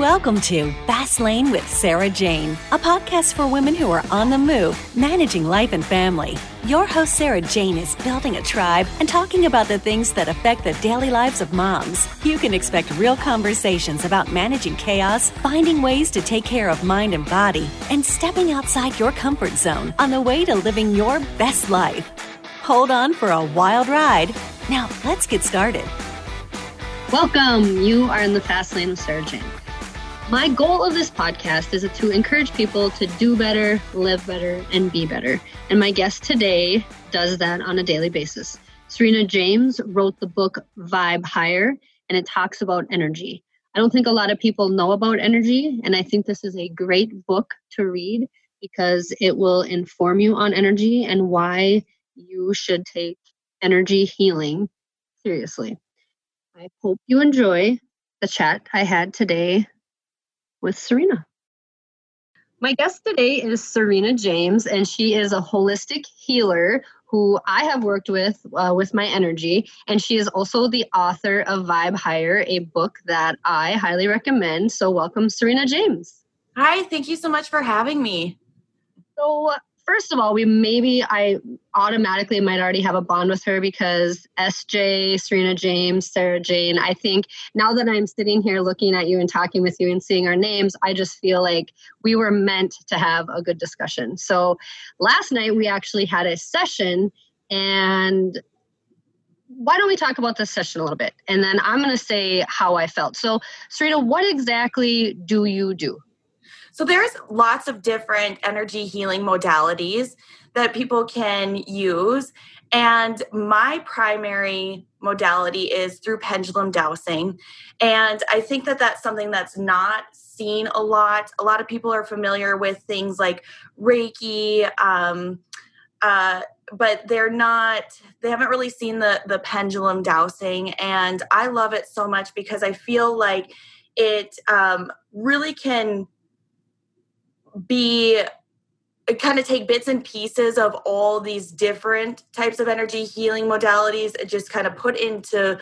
Welcome to Fast Lane with Sarah Jane, a podcast for women who are on the move, managing life and family. Your host, Sarah Jane, is building a tribe and talking about the things that affect the daily lives of moms. You can expect real conversations about managing chaos, finding ways to take care of mind and body, and stepping outside your comfort zone on the way to living your best life. Hold on for a wild ride. Now, let's get started. Welcome. You are in the fast lane with Sarah Jane. My goal of this podcast is to encourage people to do better, live better, and be better. And my guest today does that on a daily basis. Serena James wrote the book Vibe Higher, and it talks about energy. I don't think a lot of people know about energy, and I think this is a great book to read because it will inform you on energy and why you should take energy healing seriously. I hope you enjoy the chat I had today with Serena. My guest today is Serena James, and she is a holistic healer who I have worked with uh, with my energy. And she is also the author of Vibe Higher, a book that I highly recommend. So, welcome, Serena James. Hi, thank you so much for having me. So, first of all, we maybe I automatically might already have a bond with her because SJ, Serena James, Sarah Jane. I think now that I'm sitting here looking at you and talking with you and seeing our names, I just feel like we were meant to have a good discussion. So last night we actually had a session and why don't we talk about this session a little bit? And then I'm going to say how I felt. So, Serena, what exactly do you do? So there's lots of different energy healing modalities that people can use. And my primary modality is through pendulum dowsing. And I think that that's something that's not seen a lot. A lot of people are familiar with things like Reiki, um, uh, but they're not they haven't really seen the the pendulum dowsing and i love it so much because i feel like it um, really can be kind of take bits and pieces of all these different types of energy healing modalities and just kind of put into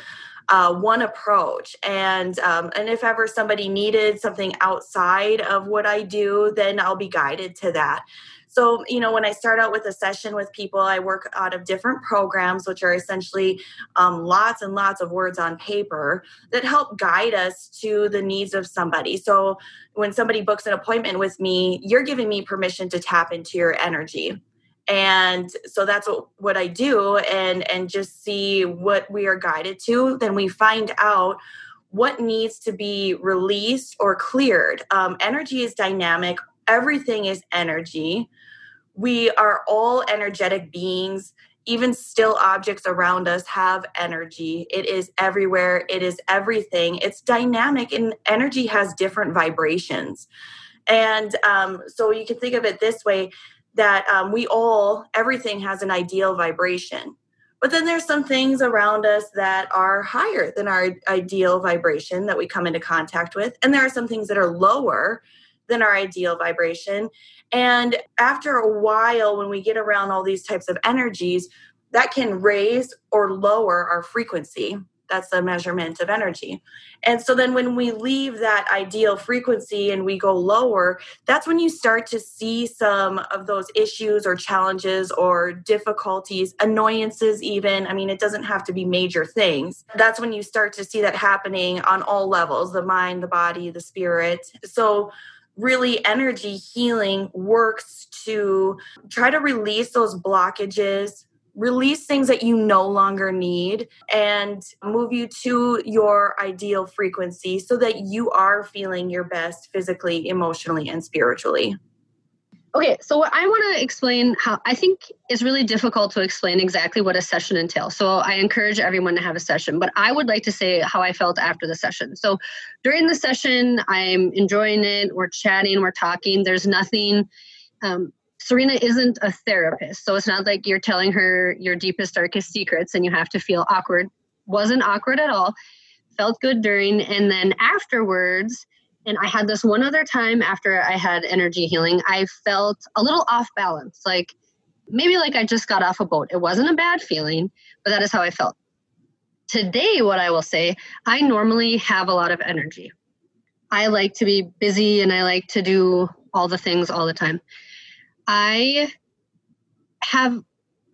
uh, one approach. And um, and if ever somebody needed something outside of what i do then i'll be guided to that. So, you know, when I start out with a session with people, I work out of different programs, which are essentially um, lots and lots of words on paper that help guide us to the needs of somebody. So, when somebody books an appointment with me, you're giving me permission to tap into your energy and so that's what, what i do and and just see what we are guided to. Then we find out what needs to be released or cleared. Um, energy is dynamic. Everything is energy. We are all energetic beings. Even still objects around us have energy. It is everywhere. It is everything. It's dynamic and energy has different vibrations. And um, so you can think of it this way that um, we all everything has an ideal vibration. But then there's some things around us that are higher than our ideal vibration that we come into contact with. And there are some things that are lower than our ideal vibration. And after a while, when we get around all these types of energies, that can raise or lower our frequency. That's the measurement of energy. And so then when we leave that ideal frequency and we go lower, that's when you start to see some of those issues or challenges or difficulties, annoyances, even. I mean, it doesn't have to be major things. That's when you start to see that happening on all levels the mind, the body, the spirit. So really energy healing works to try to release those blockages release things that you no longer need and move you to your ideal frequency so that you are feeling your best physically emotionally and spiritually Okay, so what I want to explain how I think it's really difficult to explain exactly what a session entails. So I encourage everyone to have a session, but I would like to say how I felt after the session. So during the session, I'm enjoying it. We're chatting, we're talking. There's nothing. Um, Serena isn't a therapist, so it's not like you're telling her your deepest, darkest secrets and you have to feel awkward. Wasn't awkward at all. Felt good during, and then afterwards and I had this one other time after I had energy healing, I felt a little off balance, like maybe like I just got off a boat. It wasn't a bad feeling, but that is how I felt. Today, what I will say, I normally have a lot of energy. I like to be busy and I like to do all the things all the time. I have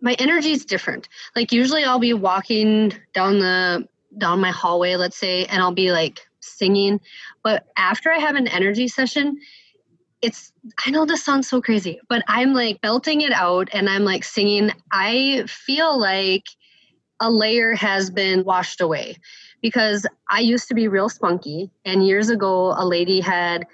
my energy is different. Like usually I'll be walking down the down my hallway, let's say, and I'll be like singing. But after I have an energy session, it's I know this sounds so crazy, but I'm like belting it out and I'm like singing. I feel like a layer has been washed away because I used to be real spunky and years ago a lady had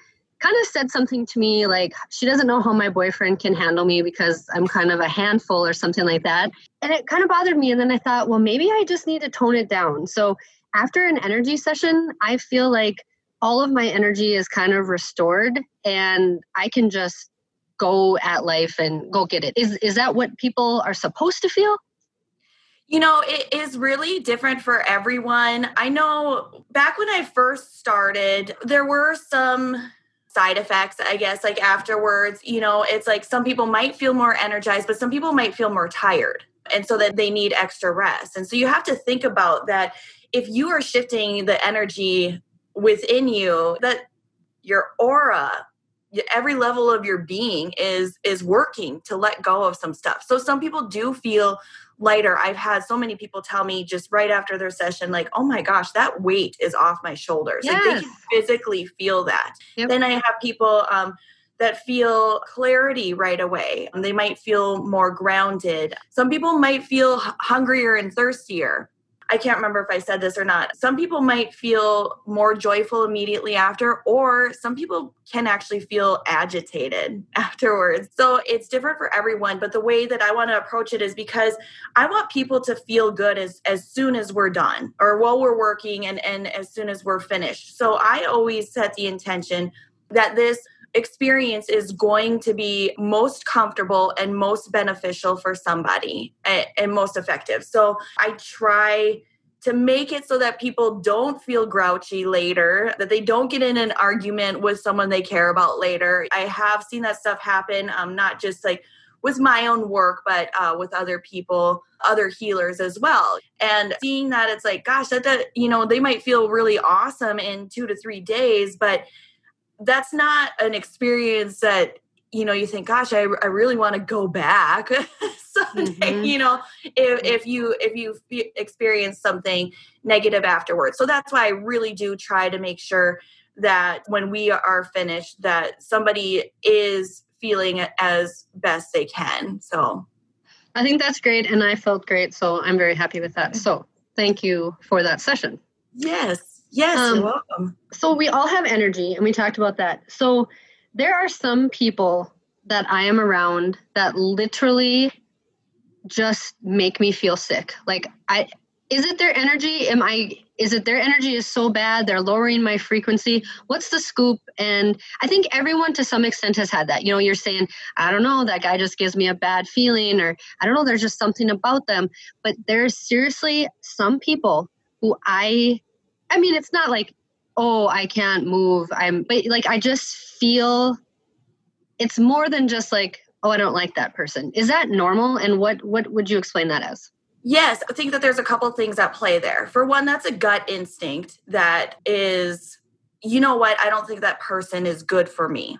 kind of said something to me like she doesn't know how my boyfriend can handle me because I'm kind of a handful or something like that. And it kind of bothered me and then I thought, well maybe I just need to tone it down. So after an energy session, I feel like all of my energy is kind of restored and I can just go at life and go get it. Is is that what people are supposed to feel? You know, it is really different for everyone. I know back when I first started, there were some side effects, I guess, like afterwards. You know, it's like some people might feel more energized, but some people might feel more tired. And so that they need extra rest. And so you have to think about that if you are shifting the energy within you that your aura every level of your being is is working to let go of some stuff. So some people do feel lighter. I've had so many people tell me just right after their session like oh my gosh that weight is off my shoulders. Yes. like they can physically feel that. Yep. then i have people um, that feel clarity right away. And they might feel more grounded. Some people might feel hungrier and thirstier I can't remember if I said this or not. Some people might feel more joyful immediately after, or some people can actually feel agitated afterwards. So it's different for everyone. But the way that I want to approach it is because I want people to feel good as, as soon as we're done or while we're working and, and as soon as we're finished. So I always set the intention that this experience is going to be most comfortable and most beneficial for somebody and, and, most effective. So I try to make it so that people don't feel grouchy later, that they don't get in an argument with someone they care about later. I have seen that stuff happen, um, not just like with my own work, but uh, with other people, other healers as well. And seeing that it's like, gosh, that, that, you know, they might feel really awesome in two to three days, but that's not an experience that you know you think gosh i, I really want to go back. Someday mm-hmm. you know if, if you if you experience something negative afterwards. So that's why i really do try to make sure that when we are finished that somebody is feeling as best they can. So. I think that's great and i felt great so i'm very happy with that. So thank you for that session. Yes Yes, um, you're welcome. So we all have energy, and we talked about that. So there are some people that I am around that literally just make me feel sick. Like I is it their energy? Am I is it their energy is so bad they're lowering my frequency? What's the scoop? And I think everyone to some extent has had that. You know, you're saying, I don't know, that guy just gives me a bad feeling, or I don't know, there's just something about them. But there's seriously some people who I I mean, it's not like, oh, I can't move. I'm, but like, I just feel it's more than just like, oh, I don't like that person. Is that normal? And what, what would you explain that as? Yes, I think that there's a couple things at play there. For one, that's a gut instinct that is, you know what, I don't think that person is good for me.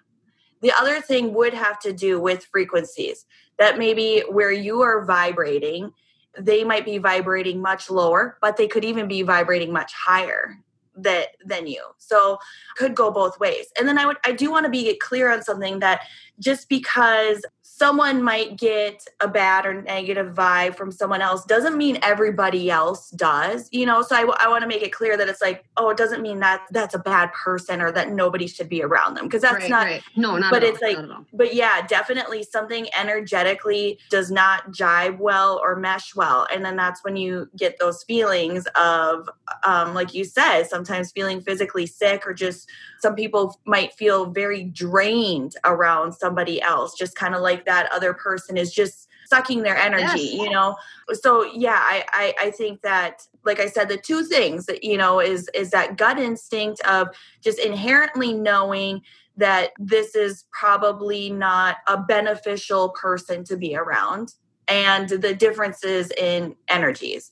The other thing would have to do with frequencies that maybe where you are vibrating they might be vibrating much lower, but they could even be vibrating much higher that than you. So could go both ways. And then I would I do want to be clear on something that just because someone might get a bad or negative vibe from someone else doesn't mean everybody else does you know so I, I want to make it clear that it's like oh it doesn't mean that that's a bad person or that nobody should be around them because that's right, not right. no not but it's all, like but yeah definitely something energetically does not jibe well or mesh well and then that's when you get those feelings of um, like you said sometimes feeling physically sick or just some people might feel very drained around somebody else just kind of like that other person is just sucking their energy yes. you know? So yeah I, I i think that like i said the two things that you know is is that gut instinct of just inherently knowing that this is probably not a beneficial person to be around and the differences in energies.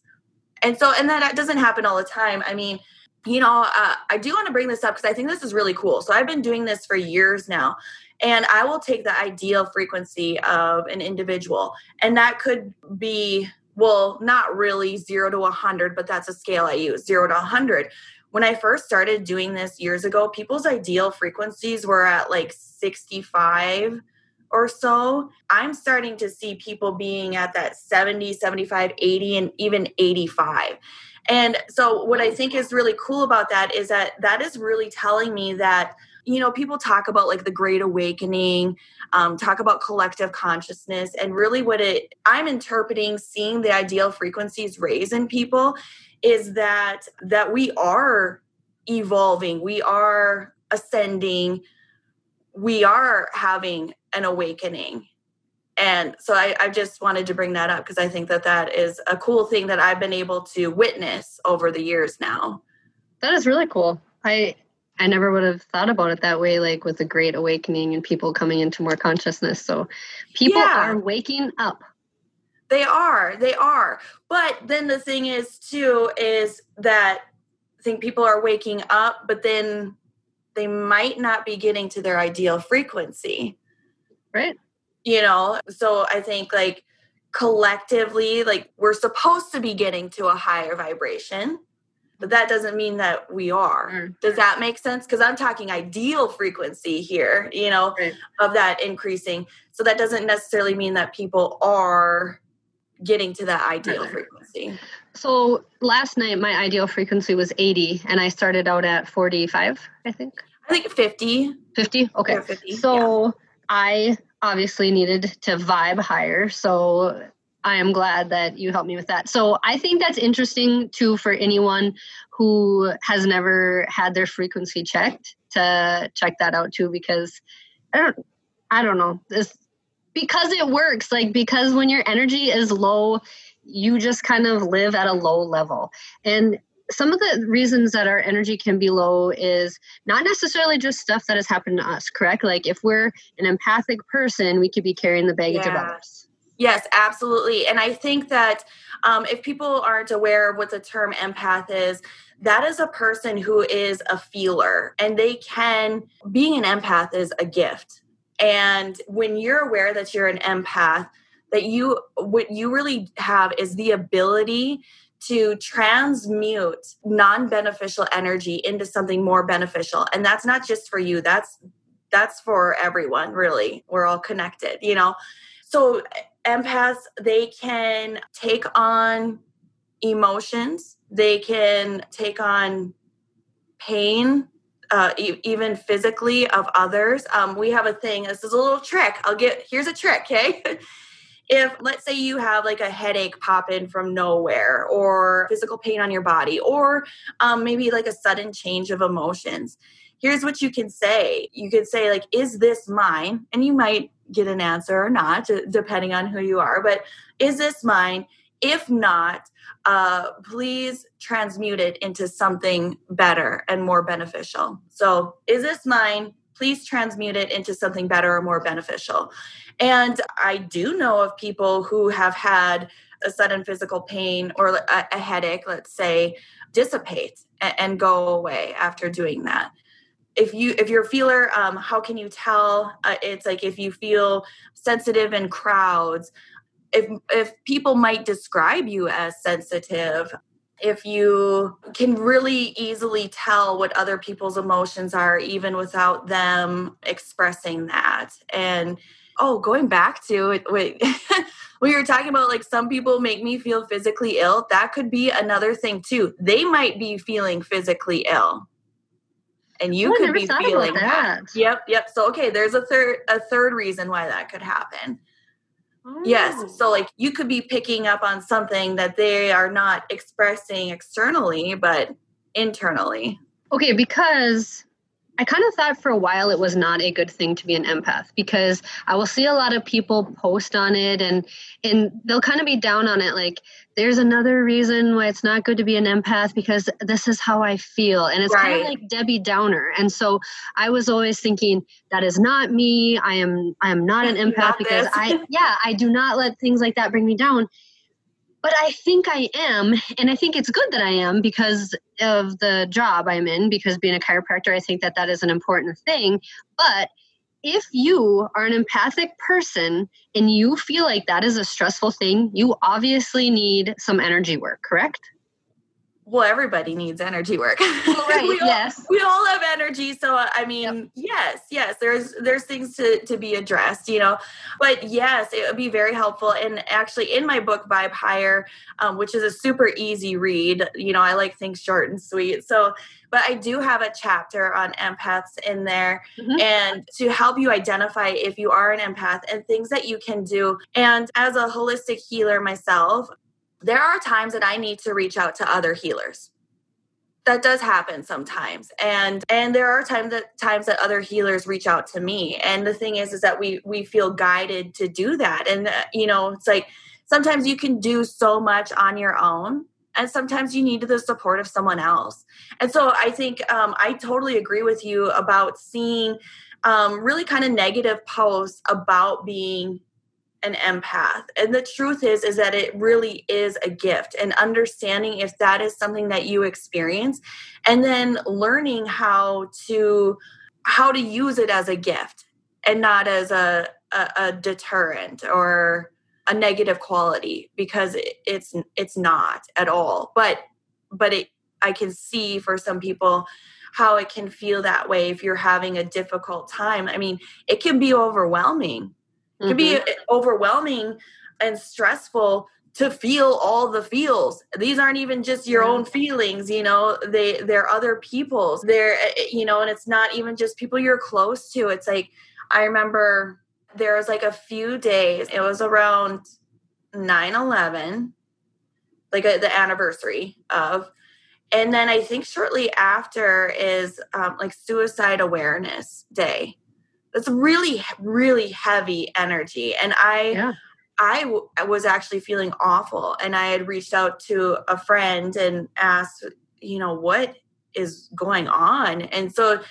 And so and that doesn't happen all the time. I mean you know, uh, I do want to bring this up because I think this is really cool. So I've been doing this for years now, and I will take the ideal frequency of an individual, and that could be well, not really zero to 100, but that's a scale I use zero to 100. When I first started doing this years ago, people's ideal frequencies were at like 65 or so. I'm starting to see people being at that 70, 75, 80, and even 85. And so, what I think is really cool about that is that that is really telling me that, you know, people talk about like the great awakening, um, talk about collective consciousness, and really what it, I'm interpreting, seeing the ideal frequencies raise in people is that that we are evolving we are ascending we are having an awakening and so I, I, just wanted to bring that up because I think that that is a cool thing that I've been able to witness over the years now. That is really cool. I I never would have thought about it that way, like with the Great Awakening and people coming into more consciousness. So people yeah. are waking up. They are, they are. But then the thing is too is that I think people are waking up, but then they might not be getting to their ideal frequency. Right you know? So i think like collectively like we're supposed to be getting to a higher vibration but that doesn't mean that we are. Mm. does that make sense? Because i'm talking ideal frequency here you know right. of that increasing. So that doesn't necessarily mean that people are getting to that ideal right. frequency. So last night my ideal frequency was 80 and i started out at 45 i think? I think 50 50 okay. 50, so yeah. i obviously needed to vibe higher. So I am glad that you helped me with that. So I think that's interesting too for anyone who has never had their frequency checked to check that out too because I don't I don't know. This because it works like because when your energy is low you just kind of live at a low level. And some of the reasons that our energy can be low is not necessarily just stuff that has happened to us, correct? Like if we're an empathic person, we could be carrying the baggage yeah. of others. Yes, absolutely. And I think that um, if people aren't aware of what the term empath is, that is a person who is a feeler and they can, being an empath is a gift. And when you're aware that you're an empath, that you, what you really have is the ability to transmute non-beneficial energy into something more beneficial. And that's not just for you that's that's for everyone really. We're all connected you know? So empaths they can take on emotions. They can take on pain uh, e- even physically of others. Um, we have a thing this is a little trick. I'll get here's a trick okay if let's say you have like a headache pop in from nowhere or physical pain on your body or um, maybe like a sudden change of emotions here's what you can say. You could say like is this mine? And you might get an answer or not depending on who you are but is this mine? If not uh, please transmute it into something better and more beneficial. So is this mine please transmute it into something better or more beneficial and I do know of people who have had a sudden physical pain or a, a headache, let's say, dissipate and, and, go away after doing that. If you if you're a feeler, um, how can you tell? Uh, it's like if you feel sensitive in crowds, if if people might describe you as sensitive, if you can really easily tell what other people's emotions are even without them expressing that and oh, going back to it, wait, you were talking about like some people make me feel physically ill, that could be another thing too. They might be feeling physically ill. And you oh, could be feeling that. that. Yep, yep. So okay, there's a third a third reason why that could happen. Oh. Yes. So like you could be picking up on something that they are not expressing externally, but internally. Okay, because I kind of thought for a while it was not a good thing to be an empath because I will see a lot of people post on it and and they'll kind of be down on it like there's another reason why it's not good to be an empath because this is how I feel. And it's right. kind of like Debbie Downer. And so I was always thinking that is not me. I am I am not an empath because I yeah I do not let things like that bring me down but I think I am. And I think it's good that I am because of the job I'm in, because being a chiropractor, I think that that is an important thing. But if you are an empathic person and you feel like that is a stressful thing, you obviously need some energy work, correct? Well everybody needs energy work well, right we yes all, we all have energy so i mean yep. yes yes there's there's things to to be addressed you know but yes it would be very helpful and actually in my book vibe higher um, which is a super easy read you know i like things short and sweet so but i do have a chapter on empaths in there mm-hmm. and to help you identify if you are an empath and things that you can do and as a holistic healer myself there are times that I need to reach out to other healers. That does happen sometimes. And and there are times that times that other healers reach out to me. And the thing is is that we we feel guided to do that. And uh, you know, it's like sometimes you can do so much on your own and sometimes you need the support of someone else. And so I think um, I totally agree with you about seeing um, really kind of negative posts about being an empath. And the truth is is that it really is a gift and understanding if that is something that you experience and then learning how to how to use it as a gift and not as a a, a deterrent or a negative quality because it's it's not at all. But but it i can see for some people how it can feel that way if you're having a difficult time. I mean it can be overwhelming it can be mm-hmm. overwhelming and stressful to feel all the feels. These aren't even just your own feelings you know they they're other people's. They're eh, eh, you know and it's not even just people you're close to. It's like i remember there was like a few days it was around 9-11 like a, the anniversary of. And then i think shortly after is um, like suicide awareness day it's really really heavy energy. And i yeah. I, w- I was actually feeling awful. And i had reached out to a friend and asked you know what is going on? And so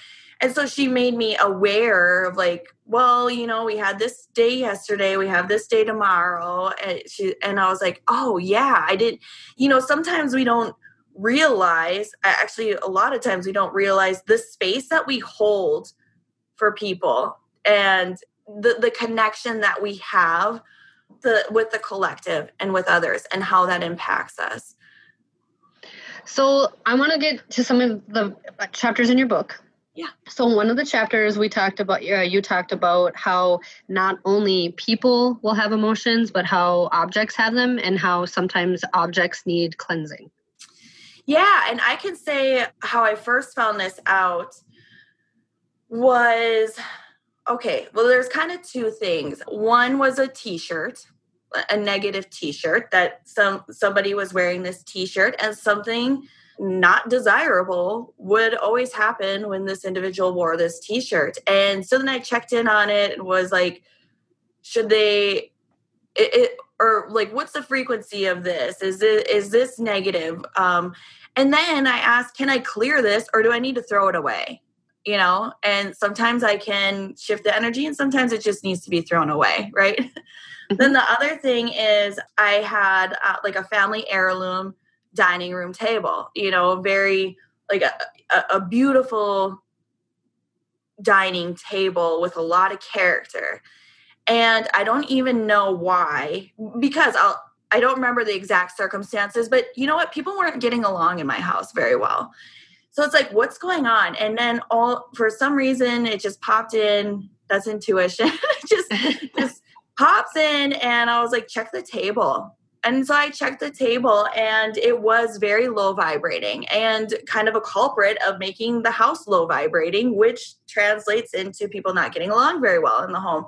and so she made me aware of like well you know we had this day yesterday. We have this day tomorrow. And she and i was like oh yeah i did you know sometimes we don't realize actually a lot of times we don't realize the space that we hold for people. And the the connection that we have the with the collective and with others and how that impacts us. So i want to get to some of the chapters in your book. Yeah. So one of the chapters we talked about uh, you talked about how not only people will have emotions but how objects have them and how sometimes objects need cleansing. Yeah and i can say how i first found this out was okay well there's kind of two things. One was a t-shirt a negative t-shirt that some somebody was wearing this t-shirt and something not desirable would always happen when this individual wore this t-shirt. And so then i checked in on it and was like should they it, it or like what's the frequency of this? Is it is this negative? Um and then i asked can i clear this or do i need to throw it away you know and sometimes i can shift the energy and sometimes it just needs to be thrown away right? Mm-hmm. then the other thing is i had uh, like a family heirloom dining room table you know very like a, a, a beautiful dining table with a lot of character. And i don't even know why because i'll i don't remember the exact circumstances but you know what? People weren't getting along in my house very well so it's like, what's going on? And then all for some reason it just popped in. That's intuition. just just pops in and I was like, check the table. And so I checked the table and it was very low vibrating and kind of a culprit of making the house low vibrating, which translates into people not getting along very well in the home.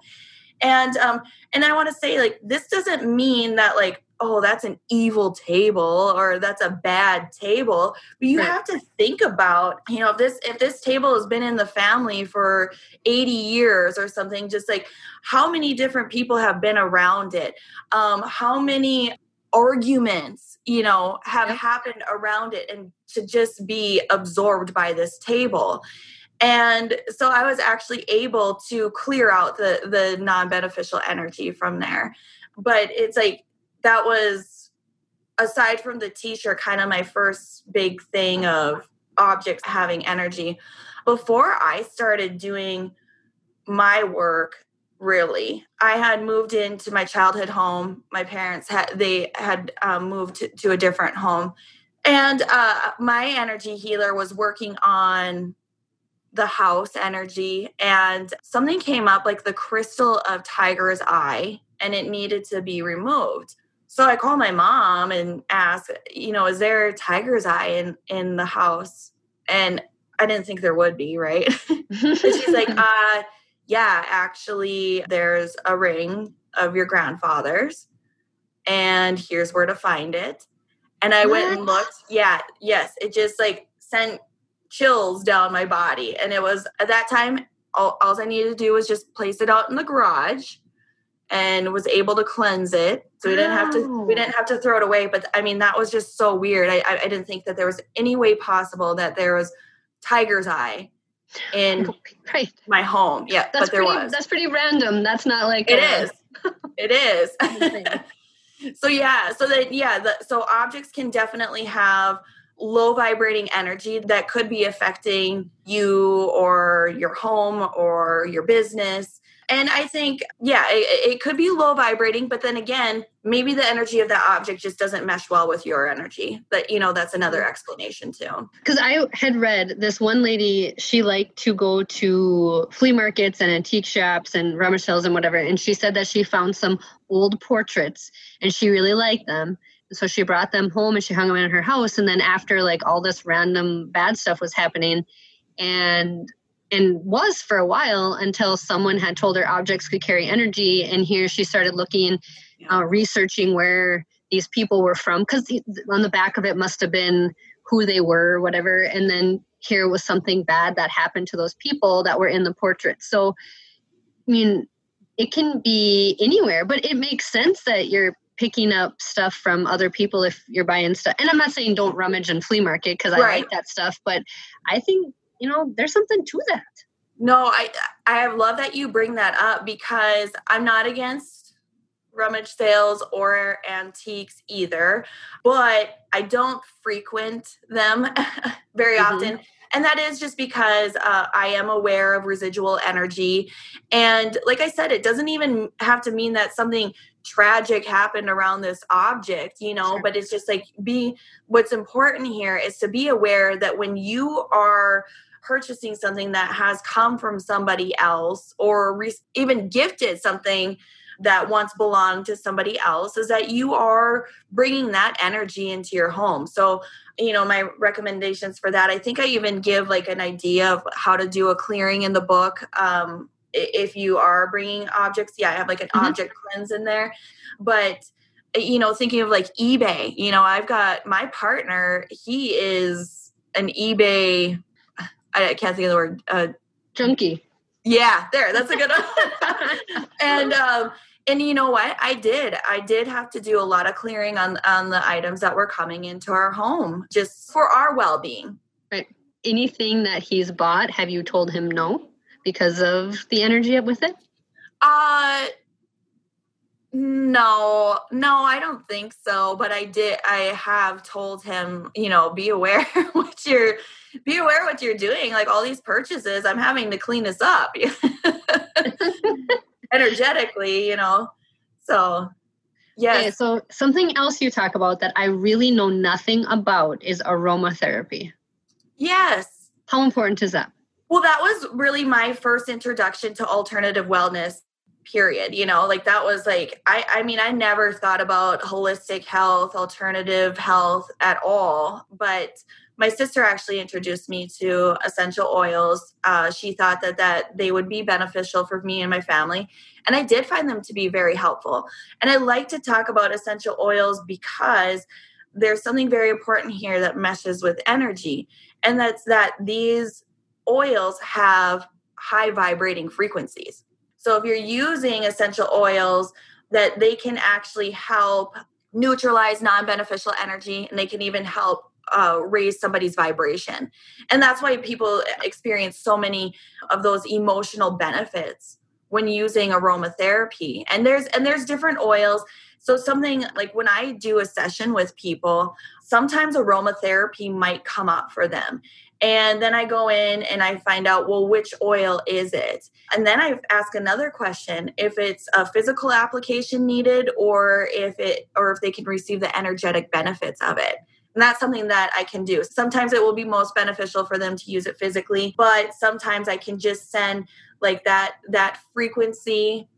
And um and I want to say like this doesn't mean that like oh that's an evil table or that's a bad table but you right. have to think about you know if this if this table has been in the family for 80 years or something just like how many different people have been around it um how many arguments you know have yep. happened around it and to just be absorbed by this table and so i was actually able to clear out the the non-beneficial energy from there but it's like that was aside from the t-shirt kind of my first big thing of objects having energy. Before i started doing my work really i had moved into my childhood home. My parents had they had um, moved to, to, a different home. And uh, my energy healer was working on the house energy and something came up like the crystal of tiger's eye and it needed to be removed so i called my mom and asked you know is there tiger's eye in in the house and i didn't think there would be right she's like uh yeah, actually, there's a ring of your grandfather's, and here's where to find it. And I what? went and looked. Yeah, yes, it just like sent chills down my body. And it was at that time, all, all I needed to do was just place it out in the garage and was able to cleanse it. So we didn't have to we didn't have to throw it away. But I mean, that was just so weird. I, I, didn't think that there was any way possible that there was tiger's eye in right. my home. Yeah, that's but there pretty, was. That's pretty random. That's not like it a, is. it is. so yeah, so that yeah, the, so objects can definitely have low vibrating energy that could be affecting you or your home or your business and I think, yeah, it, it, could be low vibrating, but then again, maybe the energy of that object just doesn't mesh well with your energy. But, you know, that's another explanation too. Because I had read this one lady, she liked to go to flea markets and antique shops and rummage sales and whatever. And she said that she found some old portraits and she really liked them. So she brought them home and she hung them in her house. And then after like all this random bad stuff was happening, and and was for a while until someone had told her objects could carry energy. And here she started looking, uh, researching where these people were from, because on the back of it must have been who they were, whatever. And then here was something bad that happened to those people that were in the portrait. So, I mean, it can be anywhere, but it makes sense that you're picking up stuff from other people if you're buying stuff. And I'm not saying don't rummage in flea market because I right. like that stuff, but I think you know, there's something to that. No, I I love that you bring that up because I'm not against rummage sales or antiques either, but I don't frequent them very mm-hmm. often. And that is just because uh, I am aware of residual energy. And like I said, it doesn't even have to mean that something tragic happened around this object, you know, sure. but it's just like be what's important here is to be aware that when you are purchasing something that has come from somebody else or re- even gifted something that once belonged to somebody else is that you are bringing that energy into your home. So, you know, my recommendations for that, I think I even give like an idea of how to do a clearing in the book. Um, if you are bringing objects, yeah, I have like an mm-hmm. object cleanse in there. But, you know, thinking of like eBay, you know, I've got my partner, he is an eBay I can't think of the word. Uh, Junkie. Yeah, there. That's a good one. and um, and you know what? I did. I did have to do a lot of clearing on on the items that were coming into our home, just for our well being. Right. Anything that he's bought, have you told him no because of the energy with it? Uh no, no, I don't think so. But I did. I have told him, you know, be aware what you're, be aware what you're doing. Like all these purchases, I'm having to clean this up energetically, you know. So, yeah. Okay, so something else you talk about that I really know nothing about is aromatherapy. Yes. How important is that? Well, that was really my first introduction to alternative wellness period you know like that was like i i mean i never thought about holistic health alternative health at all but my sister actually introduced me to essential oils. Uh, she thought that that they would be beneficial for me and my family and i did find them to be very helpful. And i like to talk about essential oils because there's something very important here that meshes with energy and that's that these oils have high vibrating frequencies so if you're using essential oils, that they can actually help neutralize non-beneficial energy, and they can even help uh, raise somebody's vibration. And that's why people experience so many of those emotional benefits when using aromatherapy. And there's and there's different oils. So, something like when I do a session with people, sometimes aromatherapy might come up for them. And then I go in and I find out, well, which oil is it? And then I ask another question if it's a physical application needed or if it or if they can receive the energetic benefits of it. And that's something that I can do. Sometimes it will be most beneficial for them to use it physically, but sometimes I can just send like that that frequency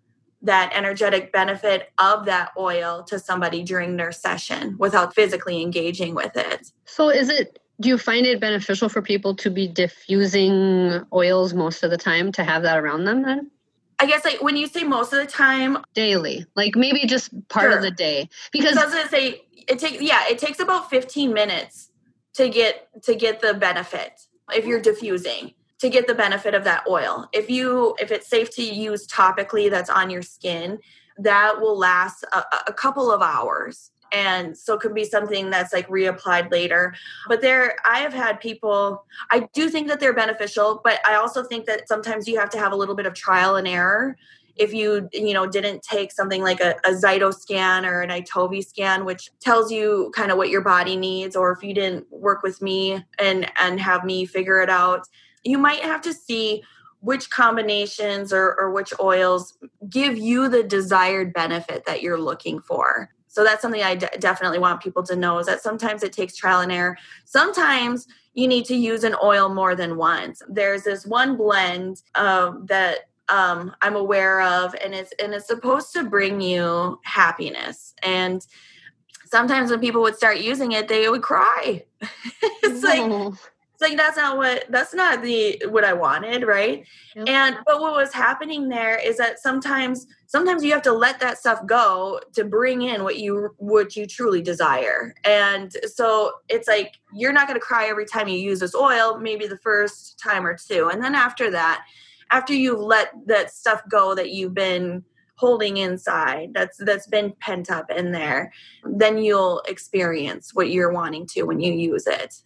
that energetic benefit of that oil to somebody during their session without physically engaging with it. So is it do you find it beneficial for people to be diffusing oils most of the time to have that around them then? I guess like when you say most of the time daily, like maybe just part sure. of the day. Because so I was gonna say it takes yeah, it takes about 15 minutes to get to get the benefit if you're diffusing to get the benefit of that oil. If you if it's safe to use topically that's on your skin, that will last a, a couple of hours and so it could be something that's like reapplied later but there i have had people i do think that they're beneficial but i also think that sometimes you have to have a little bit of trial and error if you you know didn't take something like a, a Zyto scan or an Itovi scan, which tells you kind of what your body needs, or if you didn't work with me and and have me figure it out, you might have to see which combinations or, or which oils give you the desired benefit that you're looking for. So that's something I d- definitely want people to know is that sometimes it takes trial and error. Sometimes you need to use an oil more than once. There's this one blend uh, that um, I'm aware of, and it's and it's supposed to bring you happiness. And sometimes when people would start using it, they would cry. it's like it's like that's not what that's not the what i wanted right? And but what was happening there is that sometimes sometimes you have to let that stuff go to bring in what you what you truly desire. And so it's like you're not going to cry every time you use this oil maybe the first time or two. And then after that after you've let that stuff go that you've been holding inside that's that's been pent up in there then you'll experience what you're wanting to when you use it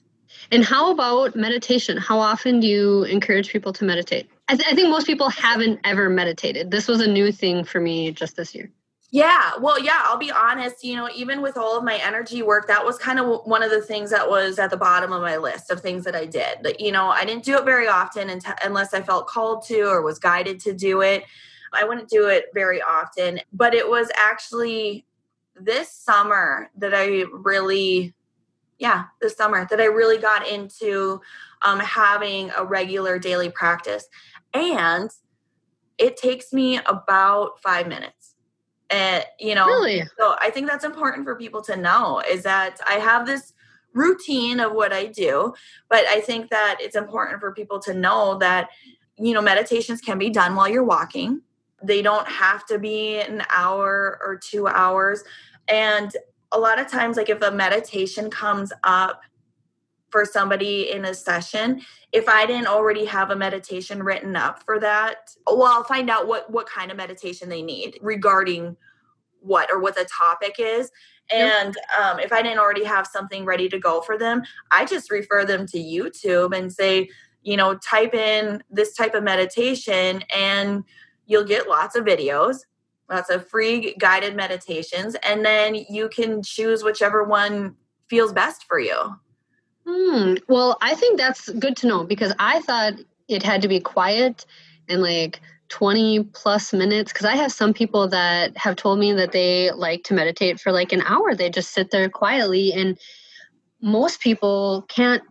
and how about meditation? How often do you encourage people to meditate? I, th- I, think most people haven't ever meditated. This was a new thing for me just this year. Yeah, well, yeah, I'll be honest, you know, even with all of my energy work, that was kind of one of the things that was at the bottom of my list of things that I did. You know, I didn't do it very often unless I felt called to or was guided to do it. I wouldn't do it very often, but it was actually this summer that I really yeah, this summer that I really got into um, having a regular daily practice. And it takes me about five minutes. And, you know, really? so I think that's important for people to know is that I have this routine of what I do, but I think that it's important for people to know that, you know, meditations can be done while you're walking. They don't have to be an hour or two hours. And a lot of times like if a meditation comes up for somebody in a session if i didn't already have a meditation written up for that well i'll find out what what kind of meditation they need regarding what or what the topic is. And um, if i didn't already have something ready to go for them i just refer them to youtube and say you know type in this type of meditation and you'll get lots of videos lots of free guided meditations, and then you can choose whichever one feels best for you. Hmm. Well, I think that's good to know because I thought it had to be quiet and like 20 plus minutes because I have some people that have told me that they like to meditate for like an hour. They just sit there quietly, and most people can't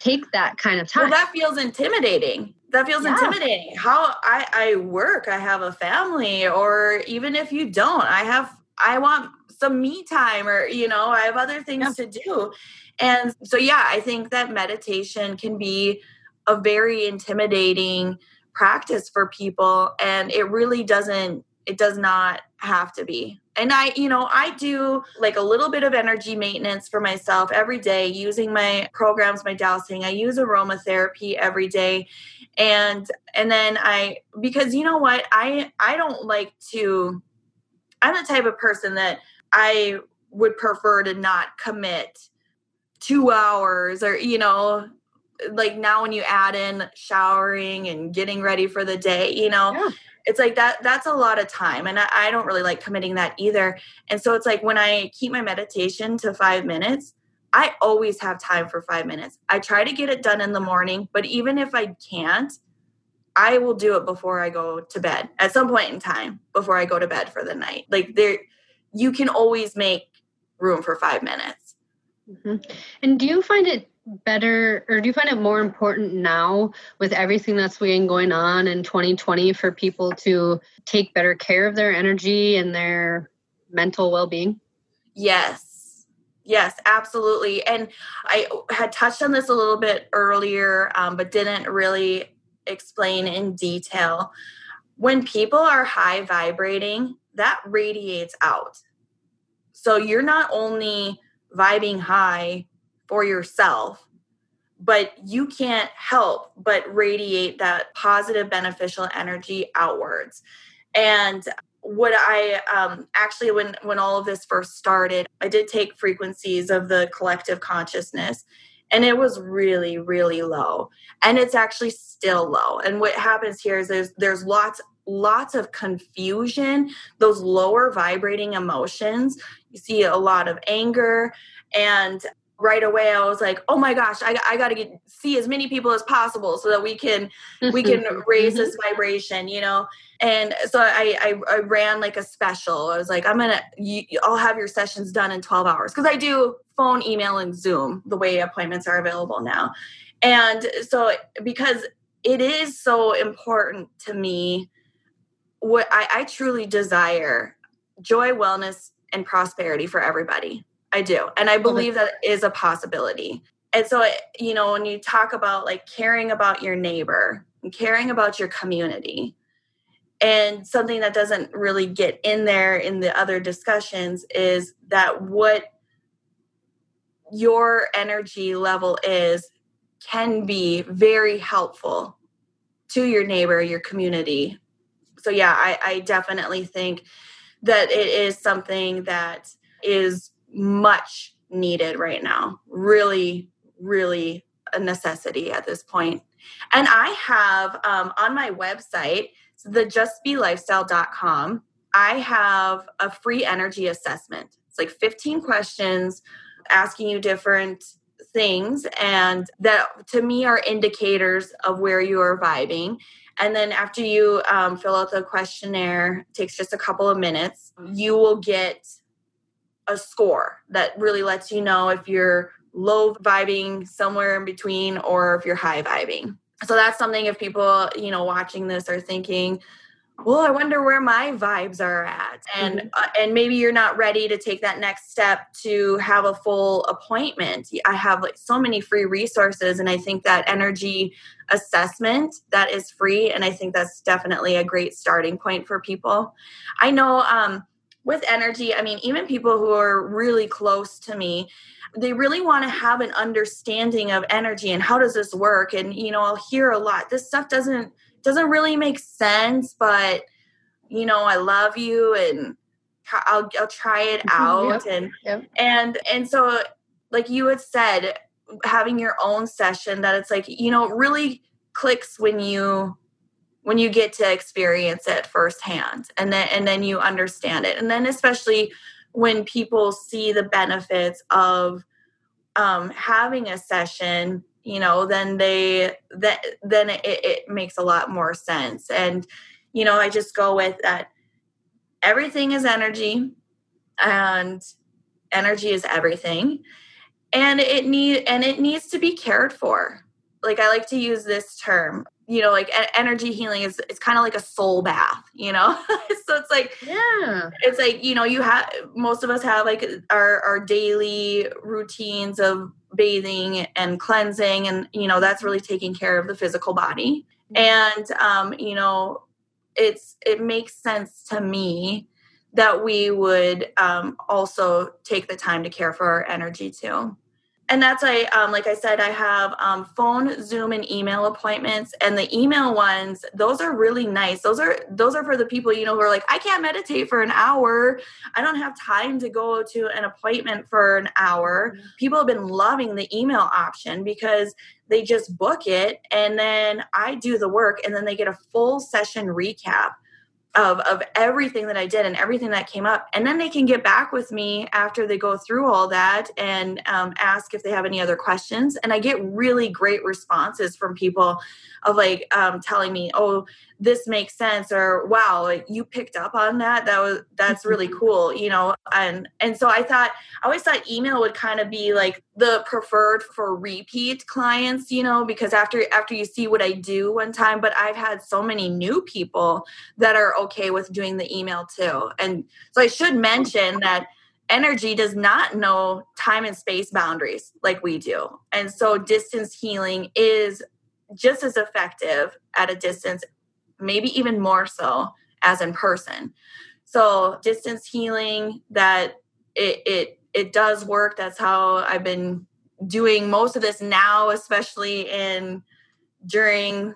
take that kind of time. Well, that feels intimidating that feels yeah. intimidating how I, I work i have a family or even if you don't i have i want some me time or you know i have other things yeah. to do and so yeah i think that meditation can be a very intimidating practice for people and it really doesn't it does not have to be and i you know i do like a little bit of energy maintenance for myself every day using my programs my dowsing i use aromatherapy every day and and then i because you know what? I i don't like to i'm the type of person that i would prefer to not commit two hours or you know like now when you add in showering and getting ready for the day you know yeah. it's like that that's a lot of time. And I, I, don't really like committing that either. And so it's like when i keep my meditation to five minutes i always have time for five minutes. I try to get it done in the morning but even if i can't i will do it before i go to bed at some point in time before i go to bed for the night. Like there you can always make room for five minutes. Mm-hmm. and do you find it better or do you find it more important now with everything that's been going on in 2020 for people to take better care of their energy and their mental well-being? Yes yes absolutely and i had touched on this a little bit earlier um, but didn't really explain in detail. When people are high vibrating that radiates out. So you're not only vibing high for yourself but you can't help but radiate that positive beneficial energy outwards. And what i um, actually when when all of this first started i did take frequencies of the collective consciousness and it was really really low. And it's actually still low. And what happens here is there's there's lots lots of confusion. Those lower vibrating emotions you see a lot of anger and right away i was like oh my gosh i, I got to get see as many people as possible so that we can we can raise this mm-hmm. vibration you know? And so I, I, I ran like a special. I was like i'm gonna you, i'll have your sessions done in 12 hours. Because i do phone email and zoom the way appointments are available now. And so because it is so important to me what I, I truly desire joy wellness and prosperity for everybody I do. And I believe that is a possibility. And so, you know, when you talk about like caring about your neighbor and caring about your community, and something that doesn't really get in there in the other discussions is that what your energy level is can be very helpful to your neighbor, your community. So, yeah, I, I definitely think that it is something that is much needed right now. Really, really a necessity at this point. And I have um, on my website, the justbelifestyle.com, I have a free energy assessment. It's like 15 questions asking you different things and that to me are indicators of where you are vibing and then after you um, fill out the questionnaire takes just a couple of minutes you will get a score that really lets you know if you're low vibing somewhere in between or if you're high vibing. So that's something if people, you know, watching this are thinking, well, I wonder where my vibes are at. And mm-hmm. uh, and maybe you're not ready to take that next step to have a full appointment. I have like so many free resources and I think that energy assessment that is free and I think that's definitely a great starting point for people. I know um with energy, I mean, even people who are really close to me, they really want to have an understanding of energy and how does this work? And you know, I'll hear a lot. This stuff doesn't doesn't really make sense, but you know, I love you and I'll I'll try it out yep, and yep. and and so like you had said having your own session that it's like you know it really clicks when you when you get to experience it firsthand and then and then you understand it. And then especially when people see the benefits of um, having a session you know then they that then it, it makes a lot more sense. And you know i just go with that everything is energy and energy is everything. And it need and it needs to be cared for. Like i like to use this term you know like energy healing is it's kind of like a soul bath you know? So it's like yeah. it's like you know you have most of us have like our our daily routines of bathing and cleansing and you know that's really taking care of the physical body. Mm-hmm. and um you know it's it makes sense to me that we would um also take the time to care for our energy too and that's I um, like I said, I have um, phone, Zoom, and email appointments. And the email ones, those are really nice. Those are those are for the people you know who are like, I can't meditate for an hour. I don't have time to go to an appointment for an hour. Mm-hmm. People have been loving the email option because they just book it and then I do the work and then they get a full session recap of, of everything that I did and everything that came up. And then they can get back with me after they go through all that and um, ask if they have any other questions. And I get really great responses from people of like um, telling me, oh, this makes sense or wow you picked up on that that was that's really mm-hmm. cool you know and and so i thought i always thought email would kind of be like the preferred for repeat clients you know because after after you see what i do one time but i've had so many new people that are okay with doing the email too and so i should mention that energy does not know time and space boundaries like we do and so distance healing is just as effective at a distance maybe even more so as in person. So distance healing that it it it does work. That's how I've been doing most of this now, especially in during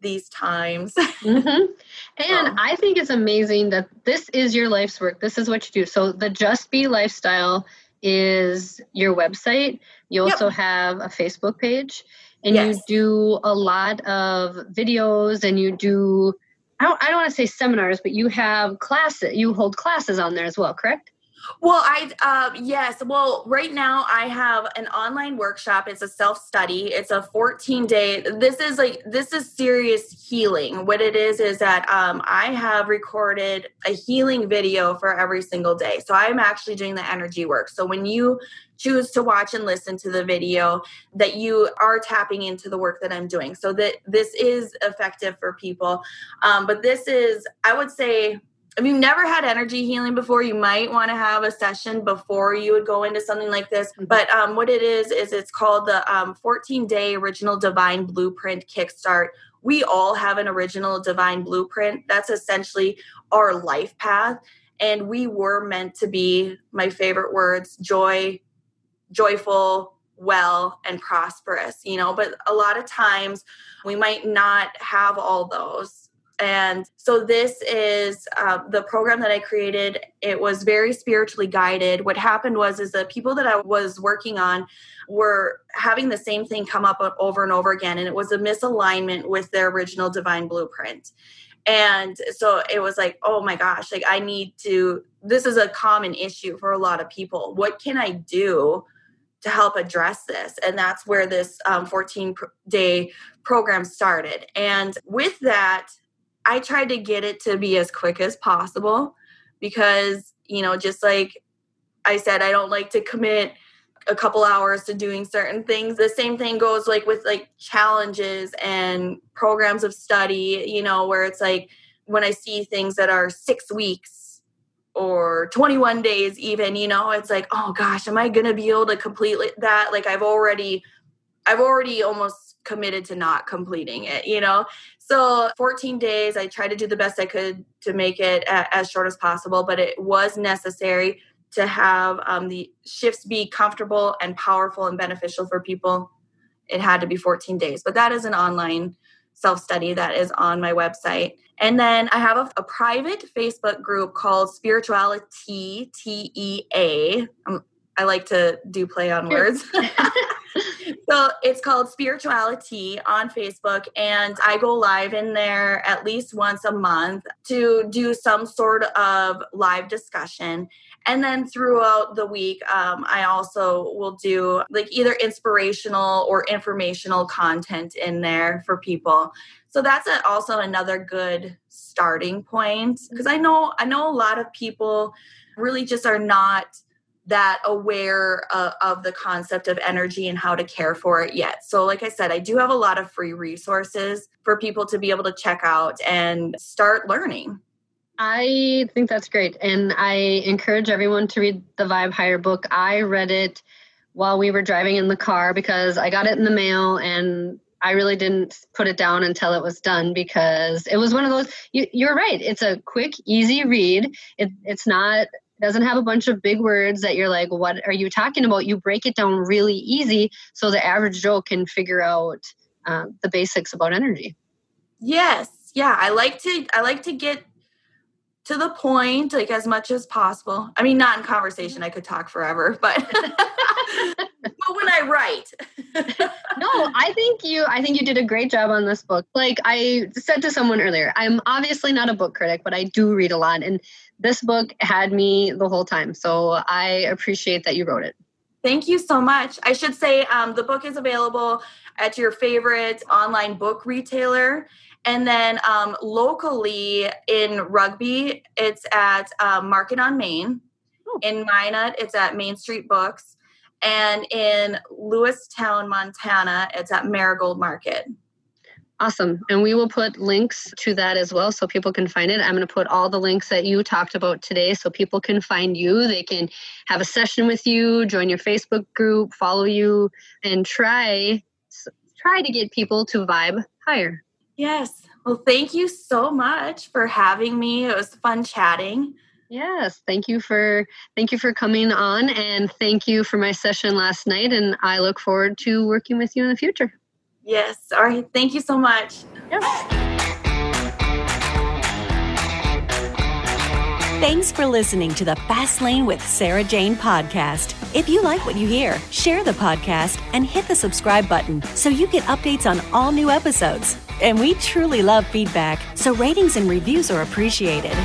these times. mm-hmm. And I think it's amazing that this is your life's work. This is what you do. So the Just Be lifestyle is your website. You also yep. have a Facebook page and yes. you do a lot of videos and you do I don't, I don't want to say seminars, but you have classes, you hold classes on there as well, correct? Well, I uh, yes. Well, right now I have an online workshop. It's a self study. It's a 14 day. This is like this is serious healing. What it is is that um, I have recorded a healing video for every single day. So I'm actually doing the energy work. So when you choose to watch and listen to the video, that you are tapping into the work that I'm doing. So that this is effective for people. Um, but this is, I would say if you've never had energy healing before, you might want to have a session before you would go into something like this. Mm-hmm. But um, what it is, is it's called the um, 14 day original divine blueprint kickstart. We all have an original divine blueprint. That's essentially our life path. And we were meant to be, my favorite words, joy, joyful, well, and prosperous, you know. But a lot of times we might not have all those. And so this is uh, the program that i created. It was very spiritually guided. What happened was is the people that i was working on were having the same thing come up over and over again and it was a misalignment with their original divine blueprint. And so it was like oh my gosh like i need to this is a common issue for a lot of people. What can i do to help address this and that's where this um, 14 day program started and with that I tried to get it to be as quick as possible because, you know, just like I said, I don't like to commit a couple hours to doing certain things. The same thing goes like with like challenges and programs of study, you know, where it's like when I see things that are six weeks or 21 days, even, you know, it's like, oh gosh, am I going to be able to complete that? Like I've already, I've already almost committed to not completing it, you know? So 14 days, I tried to do the best I could to make it as short as possible, but it was necessary to have um, the shifts be comfortable and powerful and beneficial for people. It had to be 14 days, but that is an online self study that is on my website. And then I have a, a private Facebook group called Spirituality T E A. Um, I like to do play on words. so it's called Spirituality on Facebook, and I go live in there at least once a month to do some sort of live discussion. And then throughout the week, um, I also will do like either inspirational or informational content in there for people. So that's a, also another good starting point because I know I know a lot of people really just are not that aware uh, of the concept of energy and how to care for it yet. So, like I said, I do have a lot of free resources for people to be able to check out and start learning. I think that's great. And I encourage everyone to read the Vibe Higher book. I read it while we were driving in the car because I got it in the mail and I really didn't put it down until it was done because it was one of those. You, are right. It's a quick, easy read. It, it's not it doesn't have a bunch of big words that you're like, what are you talking about? You break it down really easy so the average Joe can figure out uh, the basics about energy. Yes, yeah. I like to I like to get to the point, like as much as possible. I mean, not in conversation, I could talk forever, but but when I write. no, I think you I think you did a great job on this book. Like I said to someone earlier, I'm obviously not a book critic, but I do read a lot and this book had me the whole time. So I appreciate that you wrote it. Thank you so much. I should say um, the book is available at your favorite online book retailer. And then um, locally in Rugby, it's at um, Market on Main. Oh. In Minot, it's at Main Street Books. And in Lewistown, Montana, it's at Marigold Market. Awesome. And we will put links to that as well so people can find it. I'm going to put all the links that you talked about today so people can find you. They can have a session with you, join your Facebook group, follow you, and try try to get people to vibe higher. Yes. Well, thank you so much for having me. It was fun chatting. Yes, thank you for thank you for coming on and thank you for my session last night and I look forward to working with you in the future. Yes. All right. Thank you so much. Yes. Thanks for listening to the Fast Lane with Sarah Jane podcast. If you like what you hear, share the podcast and hit the subscribe button so you get updates on all new episodes. And we truly love feedback, so ratings and reviews are appreciated.